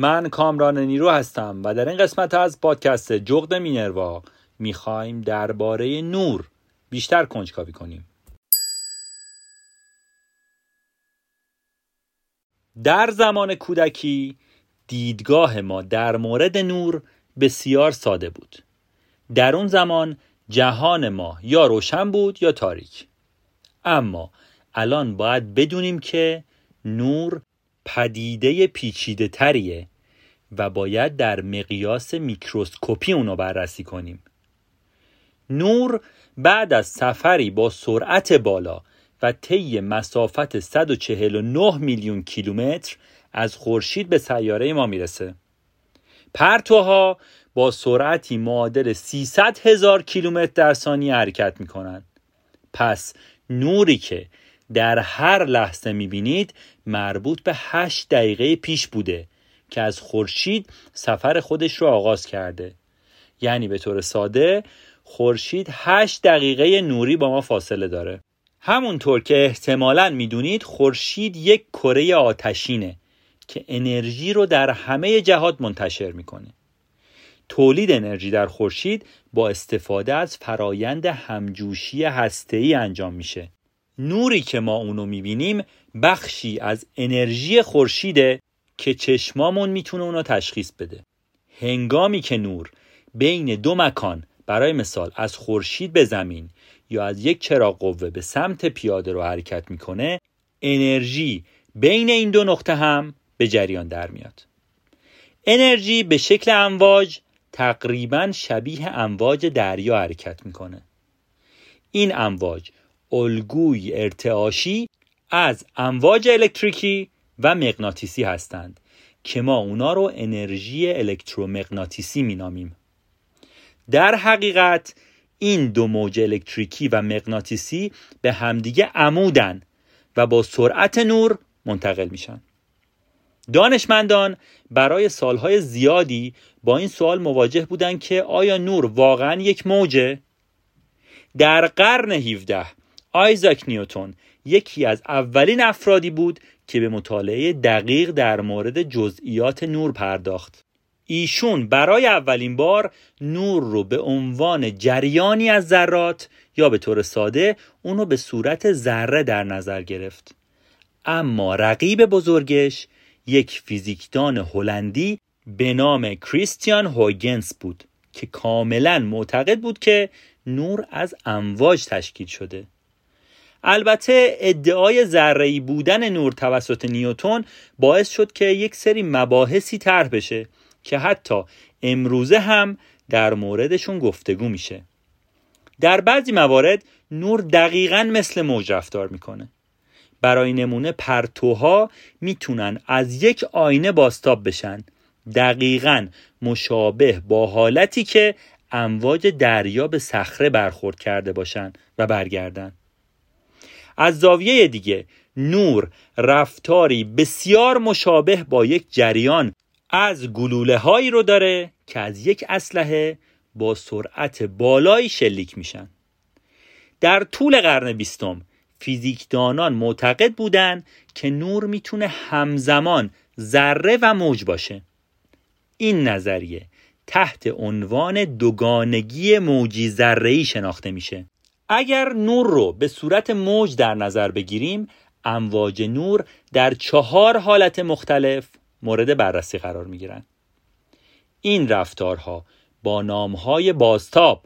من کامران نیرو هستم و در این قسمت از پادکست جغد مینروا می‌خوایم درباره نور بیشتر کنجکاوی کنیم. در زمان کودکی دیدگاه ما در مورد نور بسیار ساده بود. در اون زمان جهان ما یا روشن بود یا تاریک. اما الان باید بدونیم که نور پدیده پیچیده تریه و باید در مقیاس میکروسکوپی اونو بررسی کنیم. نور بعد از سفری با سرعت بالا و طی مسافت 149 میلیون کیلومتر از خورشید به سیاره ما می‌رسه. پرتوها با سرعتی معادل 300 هزار کیلومتر در ثانیه حرکت می‌کنند. پس نوری که در هر لحظه می‌بینید مربوط به 8 دقیقه پیش بوده که از خورشید سفر خودش رو آغاز کرده. یعنی به طور ساده خورشید 8 دقیقه نوری با ما فاصله داره. همونطور که احتمالا می‌دونید خورشید یک کره آتشینه که انرژی رو در همه جهات منتشر می‌کنه. تولید انرژی در خورشید با استفاده از فرایند همجوشی هسته‌ای انجام میشه. نوری که ما اونو می‌بینیم بخشی از انرژی خورشیده که چشمامون می‌تونه اونو تشخیص بده. هنگامی که نور بین دو مکان برای مثال از خورشید به زمین یا از یک چراغ قوه به سمت پیاده رو حرکت می‌کنه انرژی بین این دو نقطه هم به جریان در میاد. انرژی به شکل امواج تقریبا شبیه امواج دریا حرکت می‌کنه. این امواج الگوی ارتعاشی از امواج الکتریکی و مغناطیسی هستند که ما اونا رو انرژی الکترومغناطیسی مینامیم در حقیقت این دو موج الکتریکی و مغناطیسی به همدیگه عمودن و با سرعت نور منتقل میشن دانشمندان برای سالهای زیادی با این سوال مواجه بودند که آیا نور واقعا یک موجه؟ در قرن 17 آیزاک نیوتون یکی از اولین افرادی بود که به مطالعه دقیق در مورد جزئیات نور پرداخت. ایشون برای اولین بار نور رو به عنوان جریانی از ذرات یا به طور ساده اونو به صورت ذره در نظر گرفت. اما رقیب بزرگش یک فیزیکدان هلندی به نام کریستیان هویگنس بود که کاملا معتقد بود که نور از امواج تشکیل شده. البته ادعای ذره‌ای بودن نور توسط نیوتون باعث شد که یک سری مباحثی طرح بشه که حتی امروزه هم در موردشون گفتگو میشه. در بعضی موارد نور دقیقا مثل موج رفتار می‌کنه. برای نمونه پرتوها می‌تونن از یک آینه باستاب بشن. دقیقا مشابه با حالتی که امواج دریا به صخره برخورد کرده باشن و برگردن. از زاویه دیگه نور رفتاری بسیار مشابه با یک جریان از گلوله هایی رو داره که از یک اسلحه با سرعت بالایی شلیک میشن. در طول قرن بیستم فیزیکدانان معتقد بودند که نور می‌تونه همزمان ذره و موج باشه. این نظریه تحت عنوان دوگانگی موجی ذره‌ای شناخته میشه. اگر نور رو به صورت موج در نظر بگیریم امواج نور در چهار حالت مختلف مورد بررسی قرار می گیرن. این رفتارها با نامهای بازتاب،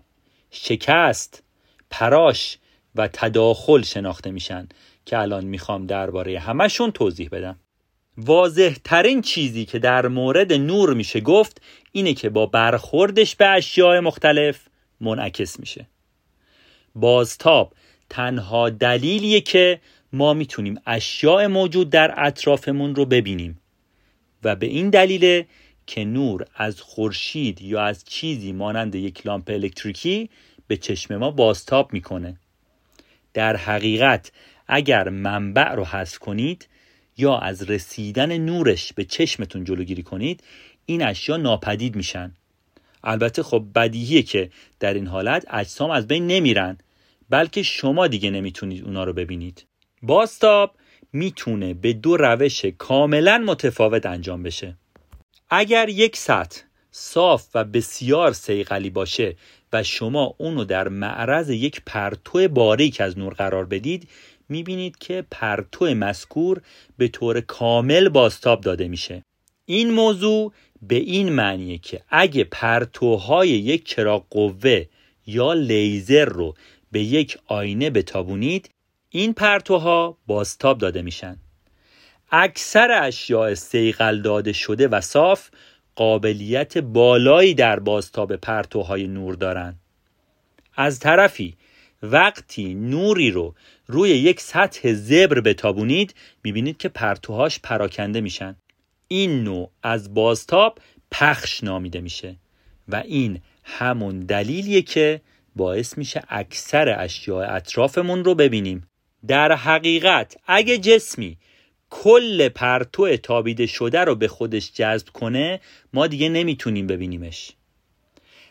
شکست، پراش و تداخل شناخته میشن که الان می‌خوام درباره همشون توضیح بدم. واضح ترین چیزی که در مورد نور میشه گفت اینه که با برخوردش به اشیاء مختلف منعکس میشه. بازتاب. تنها دلیلیه که ما می‌تونیم اشیاء موجود در اطرافمون رو ببینیم. و به این دلیله که نور از خورشید یا از چیزی مانند یک لامپ الکتریکی به چشم ما بازتاب می‌کنه. در حقیقت اگر منبع رو حذف کنید یا از رسیدن نورش به چشمتون جلوگیری کنید این اشیا ناپدید میشن. البته خب بدیهیه که در این حالت اجسام از بین نمیرن. بلکه شما دیگه نمی‌تونید اونا رو ببینید. باستاب می‌تونه به دو روش کاملا متفاوت انجام بشه. اگر یک سطح صاف و بسیار سیقلی باشه و شما اونو در معرض یک پرتو باریک از نور قرار بدید می‌بینید که پرتو مذکور به طور کامل باستاب داده میشه. این موضوع به این معنیه که اگه پرتوهای یک چراغ قوه یا لیزر رو به یک آینه بتابونید این پرتوها بازتاب داده میشن. اکثر اشیاء سیقل داده شده و صاف قابلیت بالایی در بازتاب پرتوهای نور دارند از طرفی وقتی نوری رو روی یک سطح زبر بتابونید می‌بینید که پرتوهاش پراکنده میشن. این نوع از بازتاب پخش نامیده میشه و این همون دلیلیه که باعث میشه اکثر اشیاء اطرافمون رو ببینیم. در حقیقت اگه جسمی کل پرتو تابیده شده رو به خودش جذب کنه ما دیگه نمی‌تونیم ببینیمش.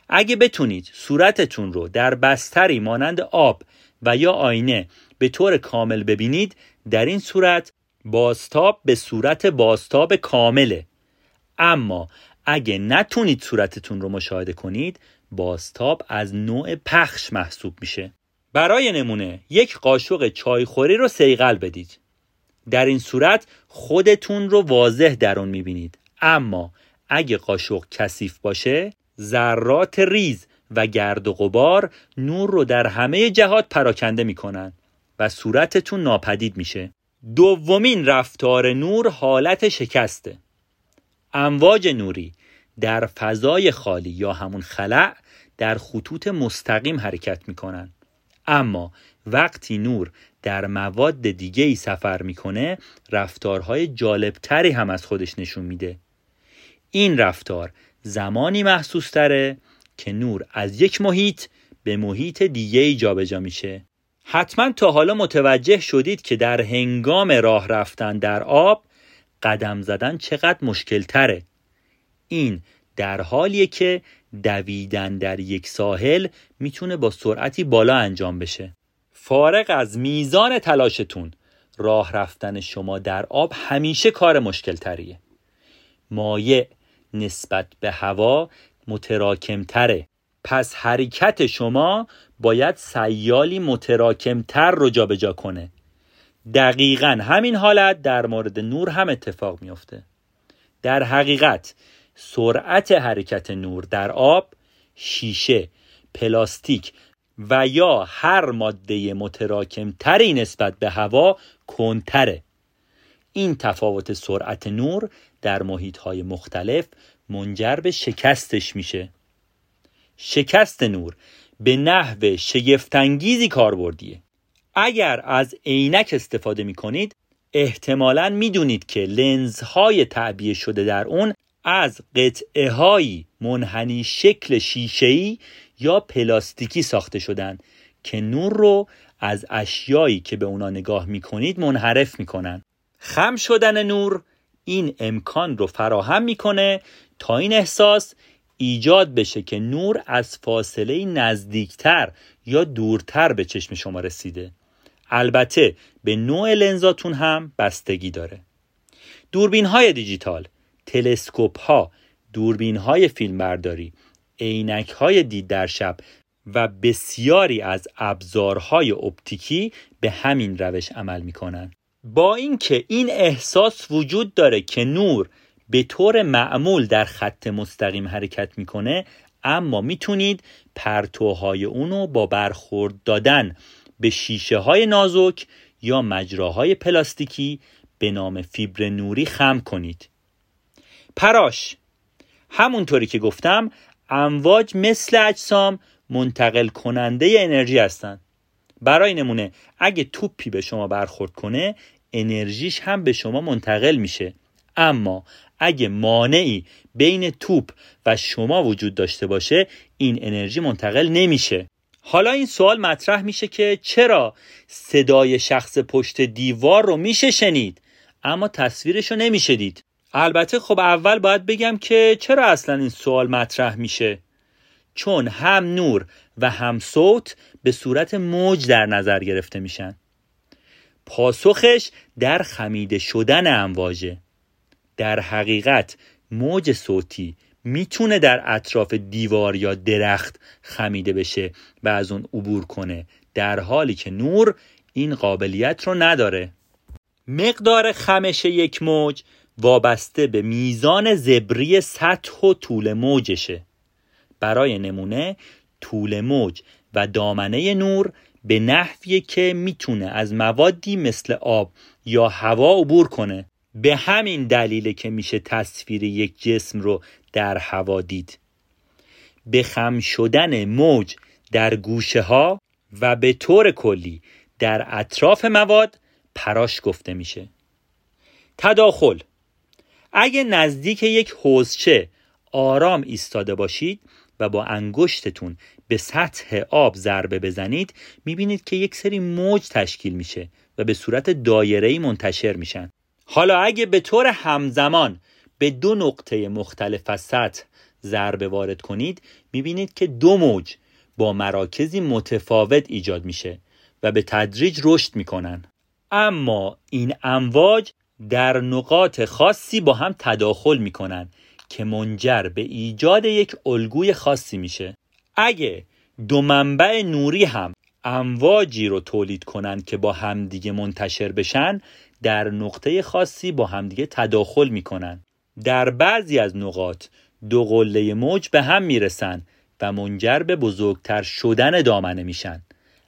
اگه بتونید صورتتون رو در بستری مانند آب و یا آینه به طور کامل ببینید در این صورت باستاب به صورت باستاب کامله. اما اگه نتونید صورتتون رو مشاهده کنید باستاب از نوع پخش محسوب میشه. برای نمونه یک قاشق چایخوری رو سیقل بدید. در این صورت خودتون رو واضح در اون می‌بینید. اما اگه قاشق کثیف باشه ذرات ریز و گرد و غبار نور رو در همه جهات پراکنده می‌کنن و صورتتون ناپدید میشه. دومین رفتار نور حالت شکسته. امواج نوری در فضای خالی یا همون خلع در خطوط مستقیم حرکت می‌کنن. اما وقتی نور در مواد دیگه ای سفر می‌کنه رفتارهای جالبتری هم از خودش نشون میده. این رفتار زمانی محسوس تره که نور از یک محیط به محیط دیگه ای جابجا میشه. حتما تا حالا متوجه شدید که در هنگام راه رفتن در آب قدم زدن چقدر مشکل تره این در حالیه که دویدن در یک ساحل می‌تونه با سرعتی بالا انجام بشه. فارغ از میزان تلاشتون راه رفتن شما در آب همیشه کار مشکل تریه مایع نسبت به هوا متراکم تره پس حرکت شما باید سیالی متراکمتر رو جابجا کنه. دقیقا همین حالت در مورد نور هم اتفاق میافته. در حقیقت سرعت حرکت نور در آب شیشه پلاستیک و یا هر ماده متراکم تری نسبت به هوا کنتره. این تفاوت سرعت نور در محیط های مختلف منجر به شکستش میشه. شکست نور به نحو شگفتانگیزی کاربردیه. اگر از عینک استفاده می کنید احتمالا می‌دونید که لنزهای تعبیه شده در اون از قطعه های منحنی شکل شیشه‌ای یا پلاستیکی ساخته شدن که نور رو از اشیایی که به اونا نگاه می کنید منحرف می‌کنن خم شدن نور این امکان رو فراهم می‌کنه تا این احساس ایجاد بشه که نور از فاصله نزدیکتر یا دورتر به چشم شما رسیده. البته به نوع لنزاتون هم بستگی داره. دوربین های دیجیتال تلسکوپ ها دوربین های فیلمبرداری عینک های دید در شب و بسیاری از ابزارهای اپتیکی به همین روش عمل می‌کنن با اینکه این احساس وجود داره که نور به طور معمول در خط مستقیم حرکت می‌کنه اما می‌تونید پرتوهای اونو با برخورد دادن به شیشه های نازک یا مجراهای پلاستیکی به نام فیبر نوری خم کنید. پراش. همونطوری که گفتم امواج مثل اجسام منتقل کننده انرژی هستند برای نمونه اگه توپی به شما برخورد کنه انرژیش هم به شما منتقل میشه. اما اگه مانعی بین توپ و شما وجود داشته باشه این انرژی منتقل نمیشه. حالا این سوال مطرح میشه که چرا صدای شخص پشت دیوار رو میشه شنید اما تصویرش رو نمیشه دید البته خب اول باید بگم که چرا اصلا این سوال مطرح میشه؟ چون هم نور و هم صوت به صورت موج در نظر گرفته میشن. پاسخش در خمیده شدن امواجه. در حقیقت موج صوتی می‌تونه در اطراف دیوار یا درخت خمیده بشه و از اون عبور کنه در حالی که نور این قابلیت رو نداره. مقدار خمش یک موج وابسته به میزان زبری سطح و طول موجشه. برای نمونه طول موج و دامنه نور به نحوی که می‌تونه از موادی مثل آب یا هوا عبور کنه. به همین دلیله که میشه تصویر یک جسم رو در هوا دید. به خم شدن موج در گوشه ها و به طور کلی در اطراف مواد پراش گفته میشه. تداخل اگه نزدیک یک حوزچه آرام ایستاده باشید و با انگشتتون به سطح آب ضربه بزنید می‌بینید که یک سری موج تشکیل میشه و به صورت دایره‌ای منتشر میشن. حالا اگه به طور همزمان به دو نقطه مختلف از سطح ضربه وارد کنید می‌بینید که دو موج با مراکزی متفاوت ایجاد میشه و به تدریج رشد می‌کنن. اما این امواج در نقاط خاصی با هم تداخل می‌کنن که منجر به ایجاد یک الگوی خاصی میشه. اگه دو منبع نوری هم امواجی رو تولید کنند که با همدیگه منتشر بشن در نقطه خاصی با همدیگه تداخل می‌کنن. در بعضی از نقاط دو قله موج به هم می‌رسن و منجر به بزرگتر شدن دامنه میشن.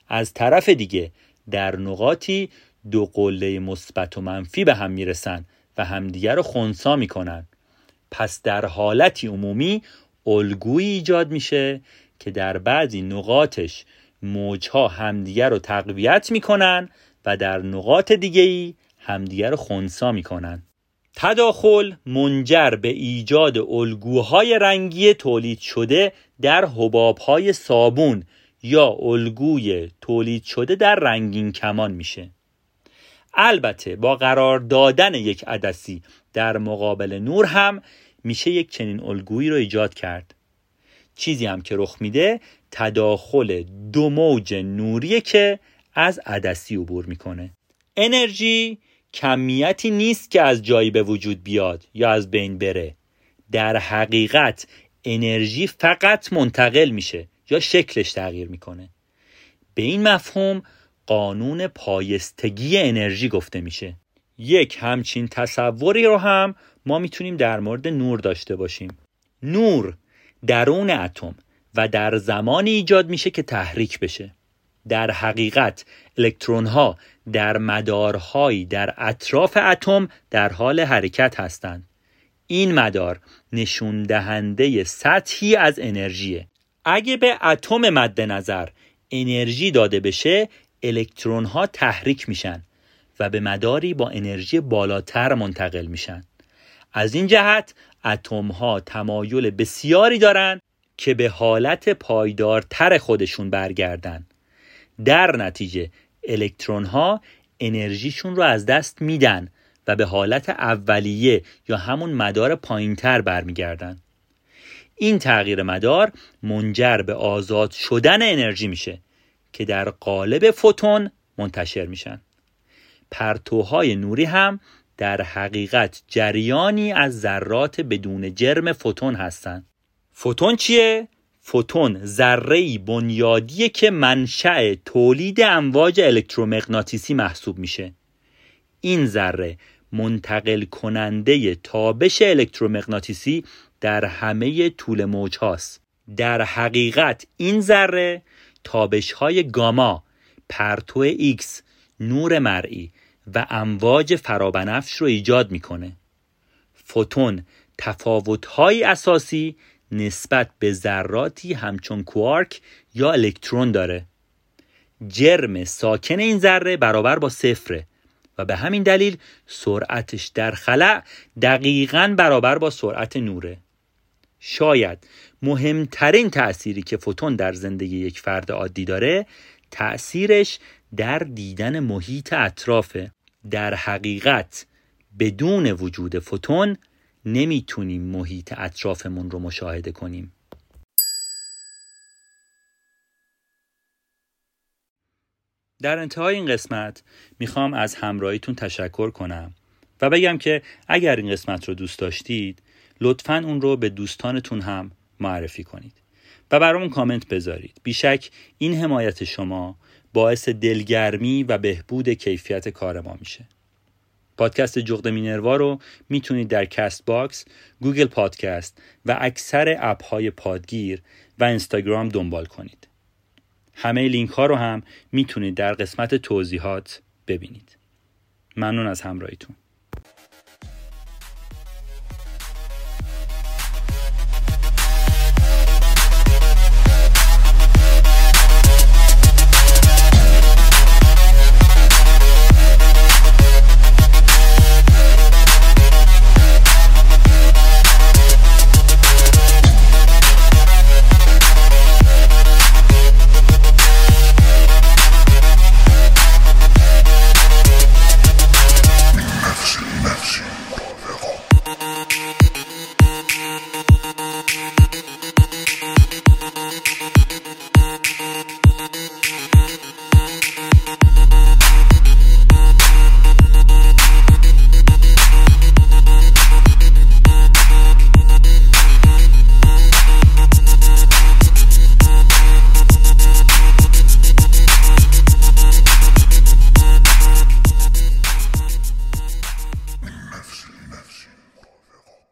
از طرف دیگه در نقاطی دو قله مثبت و منفی به هم می‌رسن و همدیگه رو خونسا می‌کنن. پس در حالتی عمومی الگویی ایجاد میشه که در بعضی نقاطش موجها همدیگر رو تقویت می‌کنن و در نقاط دیگه ای همدیگر رو خونسا می‌کنن. تداخل منجر به ایجاد الگوهای رنگی تولید شده در حبابهای صابون یا الگوی تولید شده در رنگین کمان میشه. البته با قرار دادن یک عدسی در مقابل نور هم میشه یک چنین الگویی رو ایجاد کرد. چیزی هم که رخ میده تداخل دو موج نوریه که از عدسی عبور می‌کنه. انرژی کمیتی نیست که از جایی به وجود بیاد یا از بین بره. در حقیقت انرژی فقط منتقل میشه یا شکلش تغییر می‌کنه. به این مفهوم قانون پایستگی انرژی گفته میشه. یک همچین تصوری رو هم ما می‌تونیم در مورد نور داشته باشیم. نور درون اتم و در زمانی ایجاد میشه که تحریک بشه. در حقیقت الکترون ها در مدارهایی در اطراف اتم در حال حرکت هستند. این مدار نشون دهنده سطحی از انرژیه. اگه به اتم مد نظر انرژی داده بشه الکترون ها تحریک میشن و به مداری با انرژی بالاتر منتقل میشن. از این جهت اتم ها تمایل بسیاری دارند که به حالت پایدارتر خودشون برگردن. در نتیجه الکترون ها انرژیشون رو از دست میدن و به حالت اولیه یا همون مدار پایینتر برمیگردن. این تغییر مدار منجر به آزاد شدن انرژی میشه. که در قالب فوتون منتشر میشن. پرتوهای نوری هم در حقیقت جریانی از ذرات بدون جرم فوتون هستند فوتون چیه؟ فوتون ذره بنیادیه که منشأ تولید امواج الکترومغناطیسی محسوب میشه. این ذره منتقل کننده تابش الکترومغناطیسی در همه طول موج هاست. در حقیقت این ذره تابش های گاما پرتو ایکس نور مرئی و امواج فرابنفش رو ایجاد می‌کنه. فوتون تفاوت‌های اساسی نسبت به ذراتی همچون کوارک یا الکترون داره. جرم ساکن این ذره برابر با صفره و به همین دلیل سرعتش در خلأ دقیقا برابر با سرعت نوره. شاید مهمترین تأثیری که فوتون در زندگی یک فرد عادی داره تأثیرش در دیدن محیط اطرافه در حقیقت بدون وجود فوتون نمی‌تونیم محیط اطرافمون رو مشاهده کنیم. در انتهای این قسمت می‌خوام از همراهیتون تشکر کنم و بگم که اگر این قسمت رو دوست داشتید لطفا اون رو به دوستانتون هم معرفی کنید و برامون کامنت بذارید بیشک این حمایت شما باعث دلگرمی و بهبود کیفیت کار ما میشه پادکست جغد مینروا رو می‌تونید در Castbox، Google Podcast و اکثر app های پادگیر و اینستاگرام دنبال کنید. همه لینک ها رو هم می‌تونید در قسمت توضیحات ببینید. ممنون از همراهیتون.